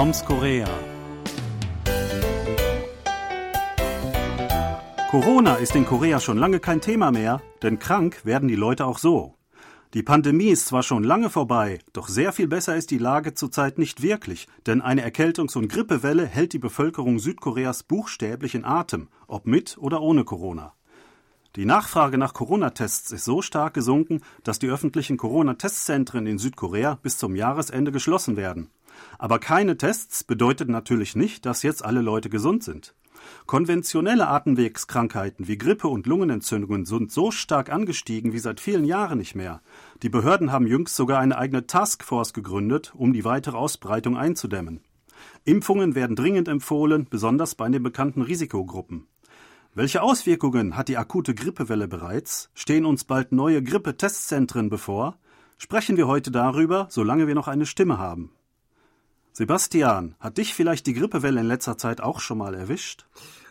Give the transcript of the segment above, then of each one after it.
Toms Korea. Corona ist in Korea schon lange kein Thema mehr, denn krank werden die Leute auch so. Die Pandemie ist zwar schon lange vorbei, doch sehr viel besser ist die Lage zurzeit nicht wirklich, denn eine Erkältungs- und Grippewelle hält die Bevölkerung Südkoreas buchstäblich in Atem, ob mit oder ohne Corona. Die Nachfrage nach Corona-Tests ist so stark gesunken, dass die öffentlichen Corona-Testzentren in Südkorea bis zum Jahresende geschlossen werden. Aber keine Tests bedeutet natürlich nicht, dass jetzt alle Leute gesund sind. Konventionelle Atemwegskrankheiten wie Grippe und Lungenentzündungen sind so stark angestiegen wie seit vielen Jahren nicht mehr. Die Behörden haben jüngst sogar eine eigene Taskforce gegründet, um die weitere Ausbreitung einzudämmen. Impfungen werden dringend empfohlen, besonders bei den bekannten Risikogruppen. Welche Auswirkungen hat die akute Grippewelle bereits? Stehen uns bald neue Grippetestzentren bevor? Sprechen wir heute darüber, solange wir noch eine Stimme haben. Sebastian, hat dich vielleicht die Grippewelle in letzter Zeit auch schon mal erwischt?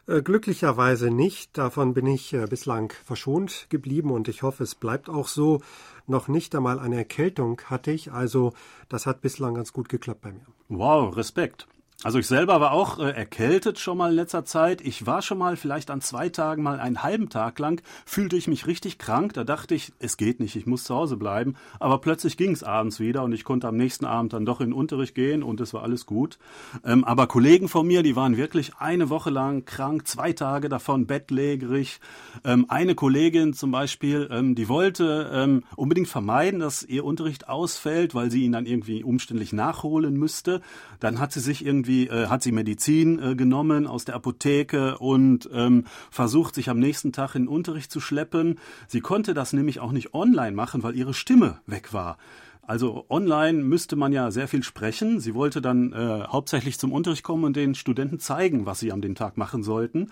Äh, glücklicherweise nicht. Davon bin ich äh, bislang verschont geblieben und ich hoffe, es bleibt auch so. Noch nicht einmal eine Erkältung hatte ich, also das hat bislang ganz gut geklappt bei mir. Wow, Respekt. Also ich selber war auch äh, erkältet schon mal in letzter Zeit. Ich war schon mal vielleicht an zwei Tagen mal einen halben Tag lang, fühlte ich mich richtig krank. Da dachte ich, es geht nicht, ich muss zu Hause bleiben. Aber plötzlich ging es abends wieder und ich konnte am nächsten Abend dann doch in den Unterricht gehen und es war alles gut. Ähm, aber Kollegen von mir, die waren wirklich eine Woche lang krank, zwei Tage davon bettlägerig. Ähm, eine Kollegin zum Beispiel, ähm, die wollte ähm, unbedingt vermeiden, dass ihr Unterricht ausfällt, weil sie ihn dann irgendwie umständlich nachholen müsste. Dann hat sie sich irgendwie irgendwie äh, hat sie Medizin äh, genommen aus der Apotheke und ähm, versucht, sich am nächsten Tag in den Unterricht zu schleppen. Sie konnte das nämlich auch nicht online machen, weil ihre Stimme weg war. Also online müsste man ja sehr viel sprechen. Sie wollte dann äh, hauptsächlich zum Unterricht kommen und den Studenten zeigen, was sie an dem Tag machen sollten.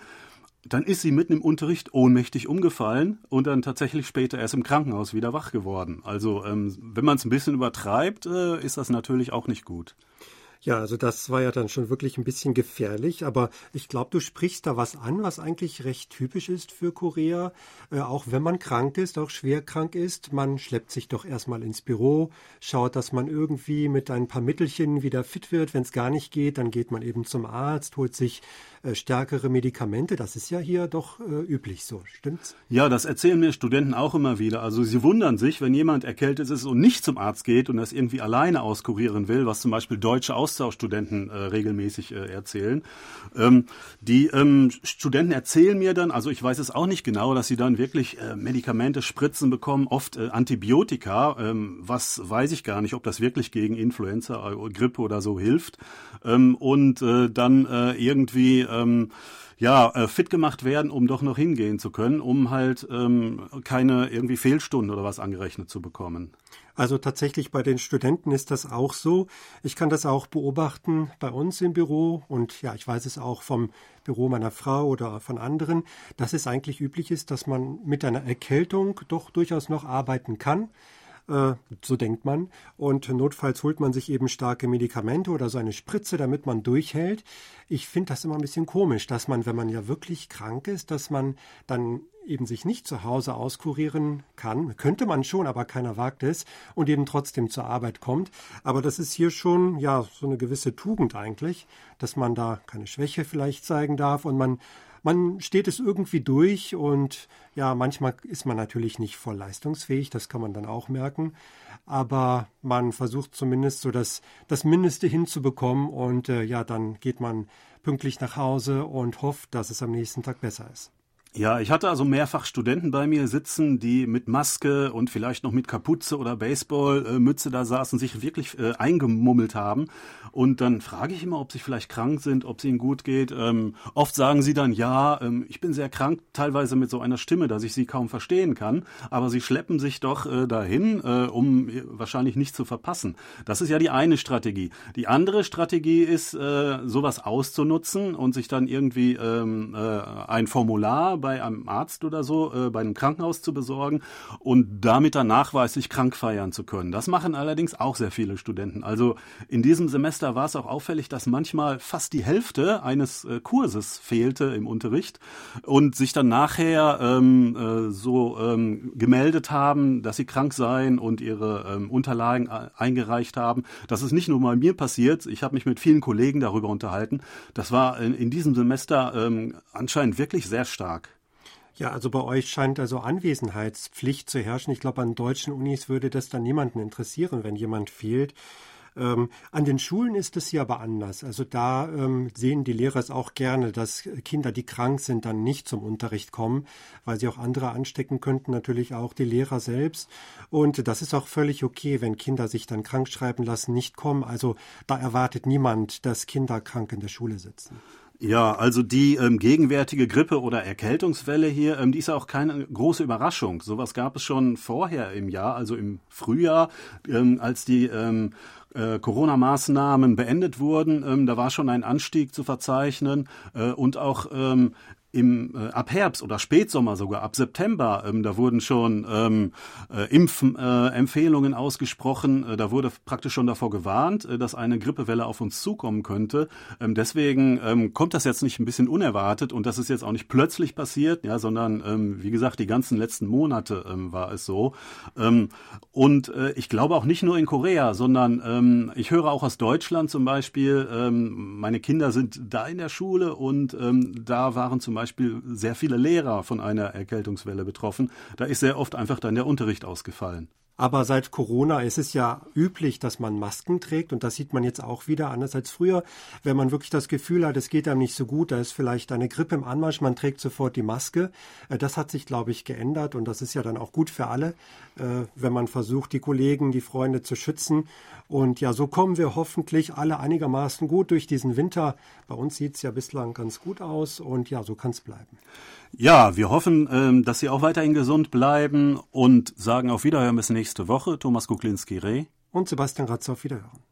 Dann ist sie mitten im Unterricht ohnmächtig umgefallen und dann tatsächlich später erst im Krankenhaus wieder wach geworden. Also ähm, wenn man es ein bisschen übertreibt, äh, ist das natürlich auch nicht gut. Ja, also das war ja dann schon wirklich ein bisschen gefährlich, aber ich glaube, du sprichst da was an, was eigentlich recht typisch ist für Korea. Äh, auch wenn man krank ist, auch schwer krank ist, man schleppt sich doch erstmal ins Büro, schaut, dass man irgendwie mit ein paar Mittelchen wieder fit wird. Wenn es gar nicht geht, dann geht man eben zum Arzt, holt sich äh, stärkere Medikamente. Das ist ja hier doch äh, üblich so, stimmt's? Ja, das erzählen mir Studenten auch immer wieder. Also sie wundern sich, wenn jemand erkältet ist und nicht zum Arzt geht und das irgendwie alleine auskurieren will, was zum Beispiel deutsche Aus Austauschstudenten äh, regelmäßig äh, erzählen. Ähm, die ähm, Studenten erzählen mir dann, also ich weiß es auch nicht genau, dass sie dann wirklich äh, Medikamente spritzen bekommen, oft äh, Antibiotika, ähm, was weiß ich gar nicht, ob das wirklich gegen Influenza, äh, Grippe oder so hilft. Ähm, und äh, dann irgendwie ähm, ja, äh, fit gemacht werden, um doch noch hingehen zu können, um halt ähm, keine irgendwie Fehlstunden oder was angerechnet zu bekommen. Also tatsächlich bei den Studenten ist das auch so. Ich kann das auch beobachten bei uns im Büro und ja, ich weiß es auch vom Büro meiner Frau oder von anderen, dass es eigentlich üblich ist, dass man mit einer Erkältung doch durchaus noch arbeiten kann. Äh, so denkt man. Und notfalls holt man sich eben starke Medikamente oder so eine Spritze, damit man durchhält. Ich finde das immer ein bisschen komisch, dass man, wenn man ja wirklich krank ist, dass man dann eben sich nicht zu Hause auskurieren kann. Könnte man schon, aber keiner wagt es und eben trotzdem zur Arbeit kommt. Aber das ist hier schon, ja, so eine gewisse Tugend eigentlich, dass man da keine Schwäche vielleicht zeigen darf und man man steht es irgendwie durch und ja, manchmal ist man natürlich nicht voll leistungsfähig, das kann man dann auch merken, aber man versucht zumindest so das, das Mindeste hinzubekommen und äh, ja, dann geht man pünktlich nach Hause und hofft, dass es am nächsten Tag besser ist. Ja, ich hatte also mehrfach Studenten bei mir sitzen, die mit Maske und vielleicht noch mit Kapuze oder Baseballmütze da saßen, sich wirklich äh, eingemummelt haben. Und dann frage ich immer, ob sie vielleicht krank sind, ob es ihnen gut geht. Ähm, oft sagen sie dann, ja, ähm, ich bin sehr krank, teilweise mit so einer Stimme, dass ich sie kaum verstehen kann. Aber sie schleppen sich doch äh, dahin, äh, um wahrscheinlich nicht zu verpassen. Das ist ja die eine Strategie. Die andere Strategie ist, äh, sowas auszunutzen und sich dann irgendwie ähm, äh, ein Formular bei bei einem Arzt oder so, äh, bei einem Krankenhaus zu besorgen und damit dann nachweislich krank feiern zu können. Das machen allerdings auch sehr viele Studenten. Also in diesem Semester war es auch auffällig, dass manchmal fast die Hälfte eines äh, Kurses fehlte im Unterricht und sich dann nachher ähm, äh, so ähm, gemeldet haben, dass sie krank seien und ihre ähm, Unterlagen eingereicht haben. Das ist nicht nur bei mir passiert. Ich habe mich mit vielen Kollegen darüber unterhalten. Das war in, in diesem Semester ähm, anscheinend wirklich sehr stark. Ja, also bei euch scheint also Anwesenheitspflicht zu herrschen. Ich glaube, an deutschen Unis würde das dann niemanden interessieren, wenn jemand fehlt. Ähm, an den Schulen ist es hier aber anders. Also da ähm, sehen die Lehrer es auch gerne, dass Kinder, die krank sind, dann nicht zum Unterricht kommen, weil sie auch andere anstecken könnten, natürlich auch die Lehrer selbst. Und das ist auch völlig okay, wenn Kinder sich dann krank schreiben lassen, nicht kommen. Also da erwartet niemand, dass Kinder krank in der Schule sitzen. Ja, also die ähm, gegenwärtige Grippe- oder Erkältungswelle hier, ähm, die ist ja auch keine große Überraschung. Sowas gab es schon vorher im Jahr, also im Frühjahr, ähm, als die ähm, äh, Corona-Maßnahmen beendet wurden. Ähm, da war schon ein Anstieg zu verzeichnen äh, und auch ähm, im äh, ab Herbst oder Spätsommer sogar ab September, ähm, da wurden schon ähm, äh, Impfempfehlungen äh, ausgesprochen. Äh, da wurde praktisch schon davor gewarnt, äh, dass eine Grippewelle auf uns zukommen könnte. Ähm, deswegen ähm, kommt das jetzt nicht ein bisschen unerwartet und das ist jetzt auch nicht plötzlich passiert, ja, sondern ähm, wie gesagt die ganzen letzten Monate ähm, war es so. Ähm, und äh, ich glaube auch nicht nur in Korea, sondern ähm, ich höre auch aus Deutschland zum Beispiel. Ähm, meine Kinder sind da in der Schule und ähm, da waren zum Beispiel sehr viele Lehrer von einer Erkältungswelle betroffen. Da ist sehr oft einfach dann der Unterricht ausgefallen. Aber seit Corona ist es ja üblich, dass man Masken trägt und das sieht man jetzt auch wieder anders als früher. Wenn man wirklich das Gefühl hat, es geht einem nicht so gut, da ist vielleicht eine Grippe im Anmarsch, man trägt sofort die Maske. Äh, das hat sich, glaube ich, geändert und das ist ja dann auch gut für alle, äh, wenn man versucht, die Kollegen, die Freunde zu schützen. Und ja, so kommen wir hoffentlich alle einigermaßen gut durch diesen Winter. Bei uns sieht es ja bislang ganz gut aus und ja, so kann es bleiben. Ja, wir hoffen, ähm, dass Sie auch weiterhin gesund bleiben und sagen auf Wiederhören bis nächste Woche. Thomas Kuklinski-Reh und Sebastian Ratz auf Wiederhören.